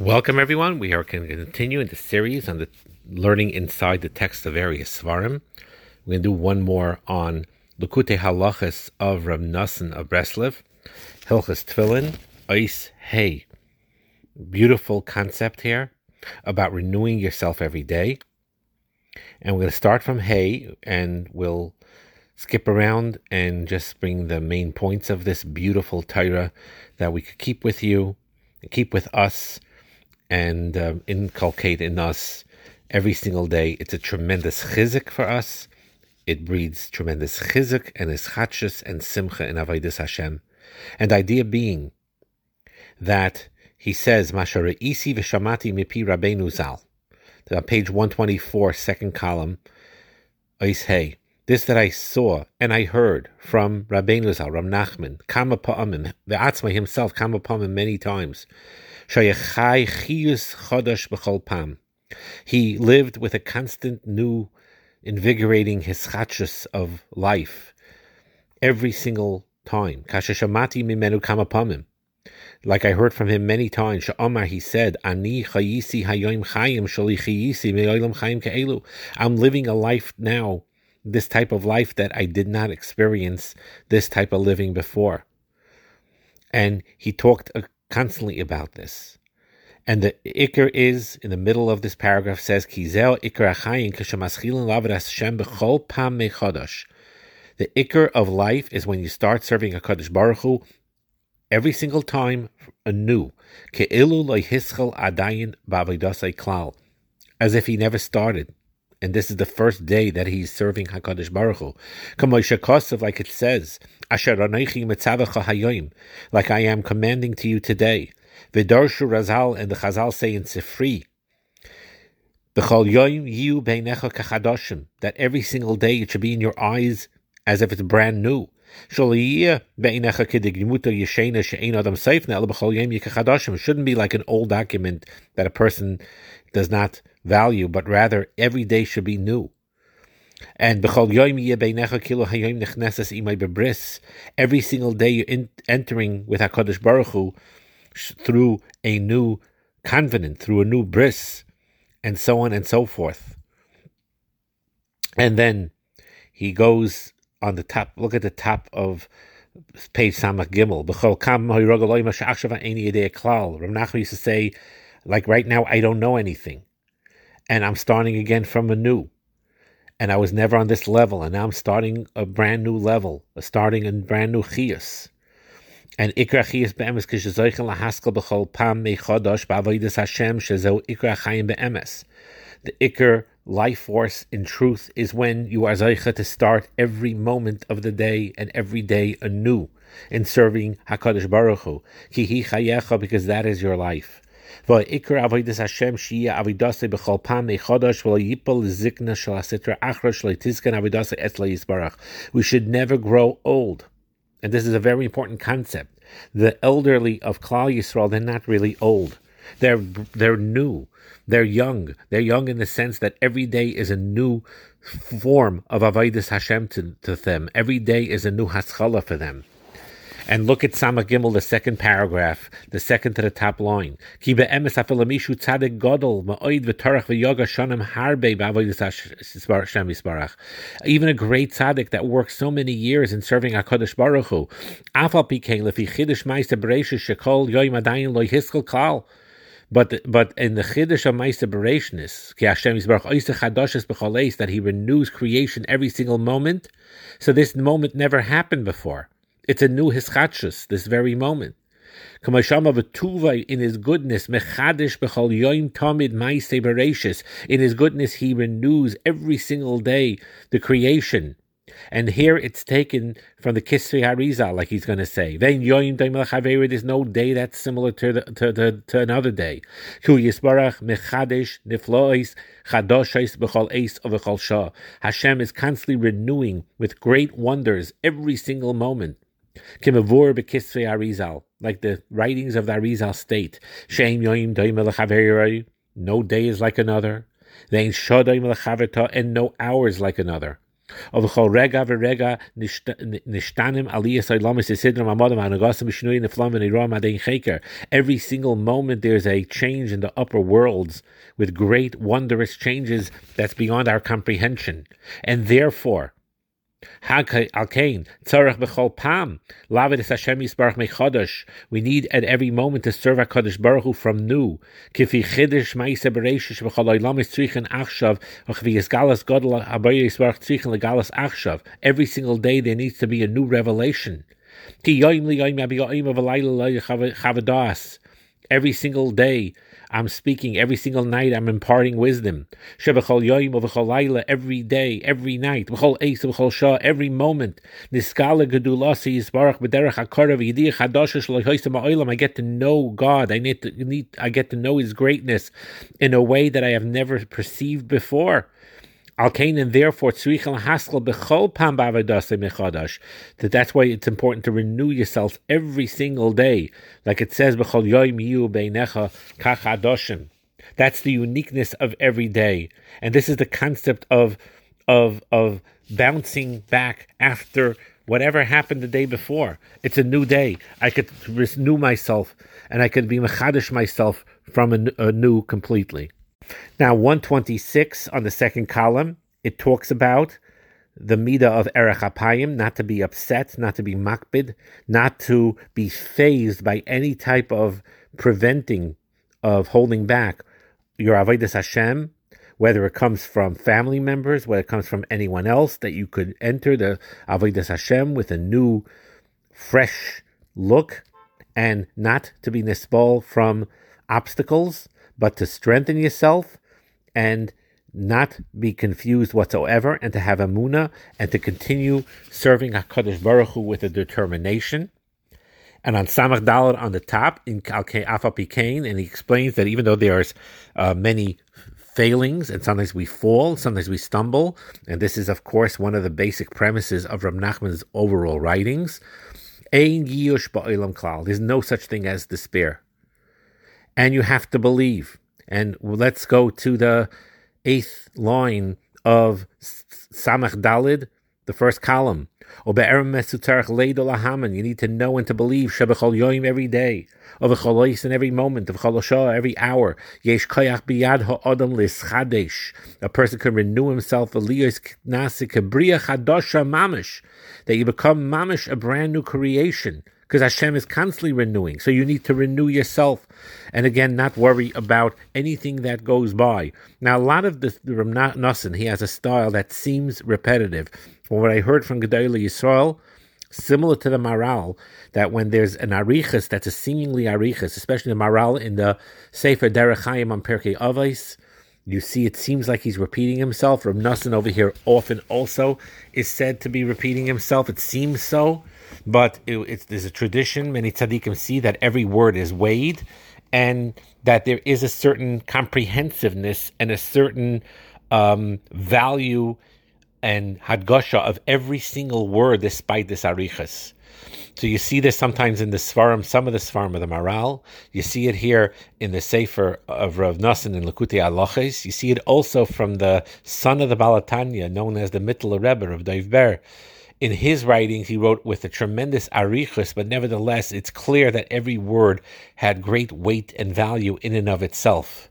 Welcome, everyone. We are going to continue in the series on the learning inside the text of various Svarim. We're going to do one more on Likutei Halachos of Rav Nassan of Breslev, Hilchas Tfilin, Ice Hay. Beautiful concept here about renewing yourself every day. And we're going to start from Hay and we'll skip around and just bring the main points of this beautiful Torah that we could keep with you, and keep with us and um, inculcate in us every single day. It's a tremendous chizik for us. It breeds tremendous chizik and ischachus and simcha in avodas Hashem. And idea being that he says, Mashara isi v'shamati mipi rabbeinu zal. On page 124, second column, Ois Hey. This that I saw and I heard from Rabbeinu Zal, Ram Nachman, Kama Pa'amim, the Atzma himself, Kama Pa'amim many times, he lived with a constant new, invigorating hischachus of life every single time. Like I heard from him many times, Sha'omar, he said, Ani chayisi hayoim chayim shali chayisi me'olam chayim ke'elu. I'm living a life now, this type of life that I did not experience this type of living before. And he talked constantly about this. And the ikr is in the middle of this paragraph says kizel ikr achayin Hashem b'chol pam. The ikr of life is when you start serving a Kaddish Baruch Hu every single time anew. Ke'ilu loihischel adayin ba'avidasai klal. As if he never started. And this is the first day that he's serving Hakadosh Baruch Hu. Like it says, like I am commanding to you today. Vidarshu Razal and the Chazal say in Sifri, that every single day it should be in your eyes as if it's brand new. Shouldn't be like an old document that a person does not value, but rather every day should be new. And every single day you're in, entering with Hakadosh Baruch Hu through a new covenant, through a new bris, and so on and so forth. And then he goes on the top. Look at the top of page Samach Gimel. Rav Nachman used to say, like right now, I don't know anything, and I'm starting again from anew and I was never on this level, and now I'm starting a brand new level, starting a brand new chiyas. And ikra chiyas be'emes kishazoichen lahaskel b'chol pam mechodosh ba'avodas Hashem shezo ikra chayim be'emes. The ikr life force in truth is when you are zeicha to start every moment of the day and every day anew in serving Hakadosh Baruch Hu. Ki hi chayecha because that is your life. Hashem v'layipol zikna shel asitra achra shel tizkan avidase et yisbarach. We should never grow old. And this is a very important concept. The elderly of Klal Yisrael, they're not really old. They're they're new. They're young. They're young in the sense that every day is a new form of avodas Hashem to, to them. Every day is a new haschala for them. And look at Samach Gimel, the second paragraph, the second to the top line. Even a great tzaddik that worked so many years in serving HaKadosh Baruch Hu, but but in the chiddush of Meister Bereshnis, ki Hashem Yisbarach B'choleis, that He renews creation every single moment. So this moment never happened before. It's a new hischatshus, this very moment. In his goodness, mechadish b'chol yoim tamid ma'isei bereshis. In his goodness, he renews every single day the creation. And here it's taken from the Kisri Harizal, like he's going to say. There's no day that's similar to, to, another day. Hashem is constantly renewing with great wonders every single moment. Kimavur bekisve Arizal, like the writings of the Arizal state. Shem yoim No day is like another. and no hour is like another. Every single moment there's a change in the upper worlds with great wondrous changes that's beyond our comprehension. And therefore, Alkain, Tzarech Bechol Pam, Lavid Hashem Yisbarach Mechodosh. We need at every moment to serve HaKadosh Baruch Hu from new. Kifi Chidish Maise Bereishish Bechol Oilam Tzrichen Achshav, Ochvi Yisgalas Godel Habayah Yisbarach Tzrichen Legalas Achshav. Every single day there needs to be a new revelation. Ki Yoim Li Yoim Yoim Av Alayla Chavadas. Every single day I'm speaking every single night. I'm imparting wisdom. Every day, every night, every moment. I get to know God. I need to, need, I get to know His greatness in a way that I have never perceived before. Alkain and therefore tzrichel haskel bechol pam mechadash. That that's why it's important to renew yourself every single day, like it says bechol yoim yu beinecha kachadoshim. That's the uniqueness of every day, and this is the concept of of of bouncing back after whatever happened the day before. It's a new day. I could renew myself, and I could be mechadish myself from a, a new completely. Now, 126 on the second column, it talks about the midah of erech apayim, not to be upset, not to be makbid, not to be phased by any type of preventing of holding back your avodas Hashem, whether it comes from family members, whether it comes from anyone else, that you could enter the avodas Hashem with a new, fresh look, and not to be nisbal from obstacles but to strengthen yourself and not be confused whatsoever, and to have amuna and to continue serving Hakadosh Baruch Hu with a determination. And on Samach Dalit on the top in Alkei Afapikain, and he explains that even though there's uh, many failings, and sometimes we fall, sometimes we stumble, and this is of course one of the basic premises of Ram Nachman's overall writings. There's no such thing as despair and you have to believe. And let's go to the eighth line of Samach Dalid, the first column. You need to know and to believe. Every day, of in every moment, of every hour. A person can renew himself, Mamish, that you become Mamish, a brand new creation because Hashem is constantly renewing. So you need to renew yourself, and again, not worry about anything that goes by. Now, a lot of the, the Ram Nassim, he has a style that seems repetitive. From what I heard from Gedolei Yisrael, similar to the Maharal, that when there's an arichas that's a seemingly arichas, especially the Maharal in the Sefer Derech Chaim on Perkei Avos, you see, it seems like he's repeating himself. Ram Nassim over here often also is said to be repeating himself. It seems so. But it, there's a tradition, many tzaddikim see that every word is weighed and that there is a certain comprehensiveness and a certain um, value and hadgosha of every single word despite this arichas. So you see this sometimes in the Svarim, some of the Svarim of the Maharal. You see it here in the Sefer of Rav Nassim in Likutei Halachos. You see it also from the son of the Baal HaTanya, known as the Mittler Rebbe of Dov Ber in his writings, he wrote with a tremendous arichus, but nevertheless, it's clear that every word had great weight and value in and of itself.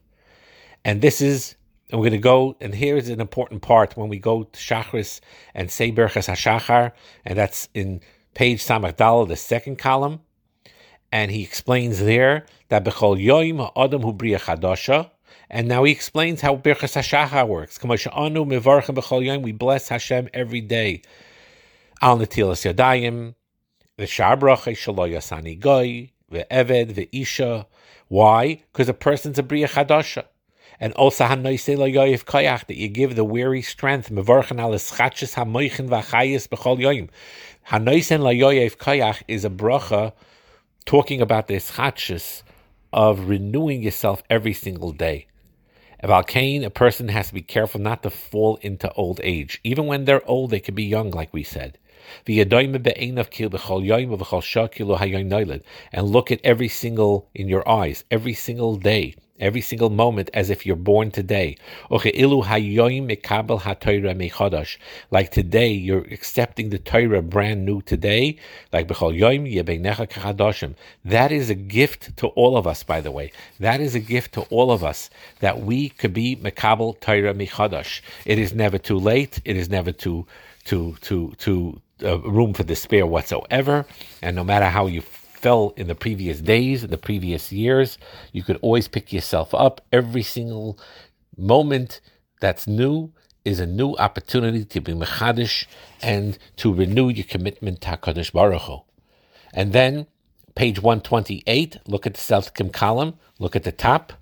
And this is, and we're going to go, and here's an important part when we go to Shachris and say Berchas HaShachar, and that's in page Samachdal, the second column. And he explains there that Bechol Yoim Adam Hu Bria Chadasha, and now he explains how Birchas HaShachar works. We bless Hashem every day al netilas yadayim, v'shar bracha shalo yasani goy, ve'eved, ve'isha. Why? Because a person's a bria chadasha. And also hanoise lo yoyif koyach, that you give the weary strength, mevorchen al eschatches hamoichin v'achayis b'chol yoyim. Hanoisen lo yoyif koyach is a bracha talking about the eschatches of renewing yourself every single day. About Cain, a person has to be careful not to fall into old age. Even when they're old, they can be young, like we said. And look at every single in your eyes, every single day, every single moment as if you're born today. Like today, you're accepting the Torah brand new today. Like that is a gift to all of us, by the way. That is a gift to all of us that we could be Mekabel Torah Michadash. It is never too late. It is never too too too too uh, room for despair whatsoever. And no matter how you fell in the previous days, the previous years, you could always pick yourself up. Every single moment that's new is a new opportunity to be mechadish and to renew your commitment to Hakadosh Baruch Hu. And then page 128, look at the South Kim column, look at the top.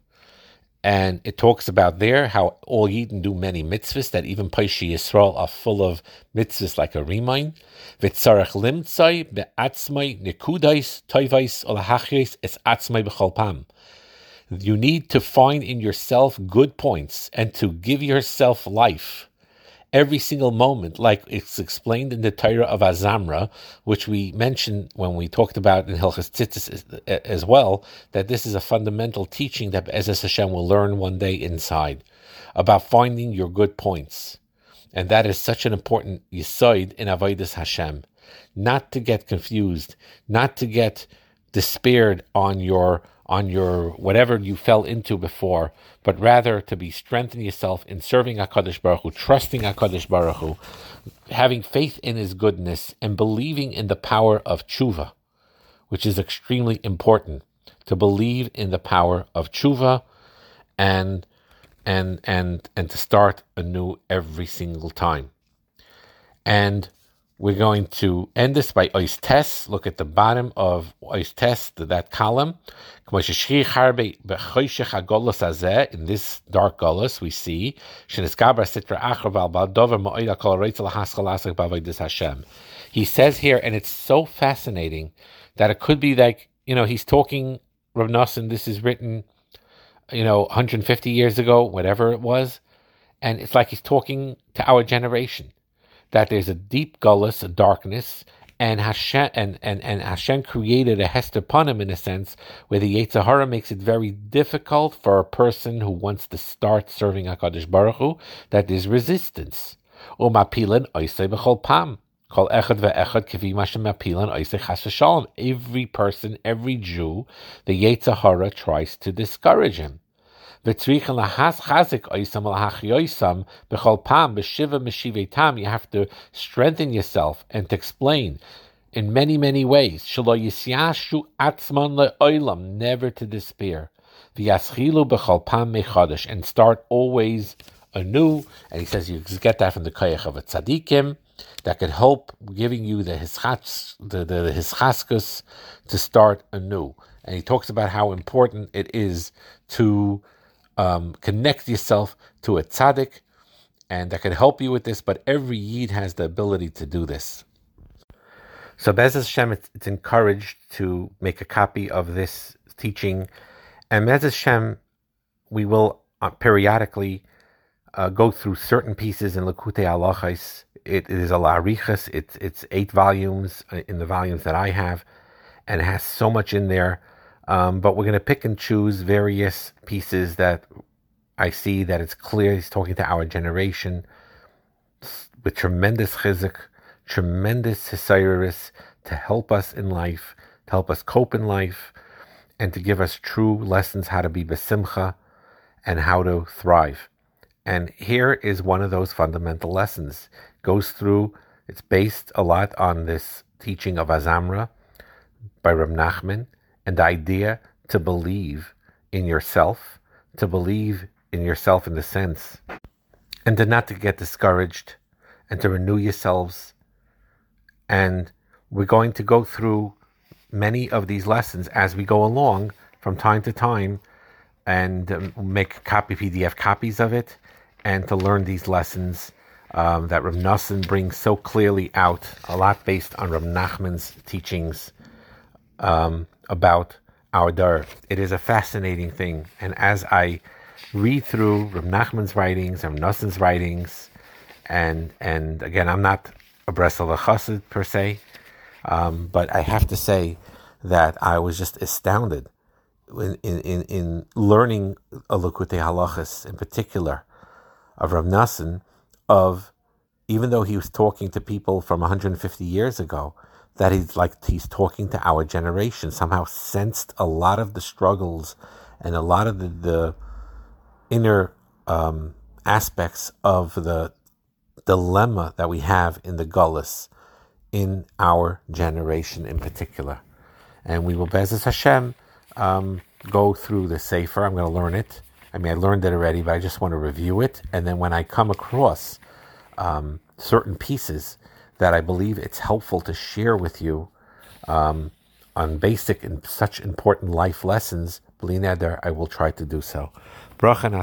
And it talks about there how all Yidden do many mitzvahs, that even Paishi Yisrael are full of mitzvahs like a remind. V'tzarech limtzai be'atzmai nekudais toivais olahachis es atzmai b'cholpam. You need to find in yourself good points and to give yourself life every single moment, like it's explained in the Torah of Azamra, which we mentioned when we talked about in Hilchas Tzitzis as well, that this is a fundamental teaching that Ezes Hashem will learn one day inside about finding your good points. And that is such an important yisoid in Avodas Hashem. Not to get confused, not to get despaired on your on your whatever you fell into before, but rather to be strengthening yourself in serving Hakadosh Baruch Hu, trusting Hakadosh Baruch Hu, having faith in His goodness, and believing in the power of tshuva, which is extremely important. To believe in the power of tshuva, and and and and to start anew every single time. And we're going to end this by Ois Tes. Look at the bottom of Ois Tes, that column. In this dark gullus, we see he says here, and it's so fascinating that it could be like, you know, he's talking, Rav Nosson, this is written, you know, 150 years ago, whatever it was, and it's like he's talking to our generation that there's a deep gullus, a darkness, and Hashem and, and, and Hashem created a Hester Panim in a sense where the Yetzirah makes it very difficult for a person who wants to start serving Hakadosh Baruch Hu that there's resistance. Umapilan oisei b'chol pam. Every person, every Jew, the Yetzirah tries to discourage him. You have to strengthen yourself and to explain in many, many ways. Shelo yisyashu atzman le'olam, Never to despair. And start always anew. And he says you get that from the koyach of a tzaddikim that could help giving you the hischas, the, the, the to start anew. And he talks about how important it is to um, connect yourself to a tzaddik, and that can help you with this. But every yid has the ability to do this. So Bez Hashem, it's, it's encouraged to make a copy of this teaching, and Bez Hashem, we will uh, periodically uh, go through certain pieces in Likutei Halachos. It, it is a larichas. It's it's eight volumes uh, in the volumes that I have, and it has so much in there um, but we're going to pick and choose various pieces that I see that it's clear he's talking to our generation with tremendous chizuk, tremendous hisayrus to help us in life, to help us cope in life, and to give us true lessons how to be besimcha and how to thrive. And here is one of those fundamental lessons. Goes through, it's based a lot on this teaching of Azamra by Rab Nachman and the idea to believe in yourself, to believe in yourself in the sense, and to not to get discouraged and to renew yourselves. And we're going to go through many of these lessons as we go along from time to time and um, make copy PDF copies of it and to learn these lessons um, that Rav Nosson brings so clearly out, a lot based on Rav Nachman's teachings. Um, about our dar. It is a fascinating thing. And as I read through Rav Nachman's writings, Rav Nosson's writings, and and again, I'm not a Bresla Chassid per se, um, but I have to say that I was just astounded in, in, in learning a Likutei Halachas in particular of Rav Nassan, of even though he was talking to people from 150 years ago, that he's like he's talking to our generation. Somehow sensed a lot of the struggles and a lot of the, the inner um, aspects of the dilemma that we have in the gullus in our generation in particular. And we will, Bezos Hashem, um, go through the Sefer. I'm going to learn it. I mean, I learned it already, but I just want to review it. And then when I come across um, certain pieces that I believe it's helpful to share with you um, on basic and such important life lessons, I will try to do so. Bracha and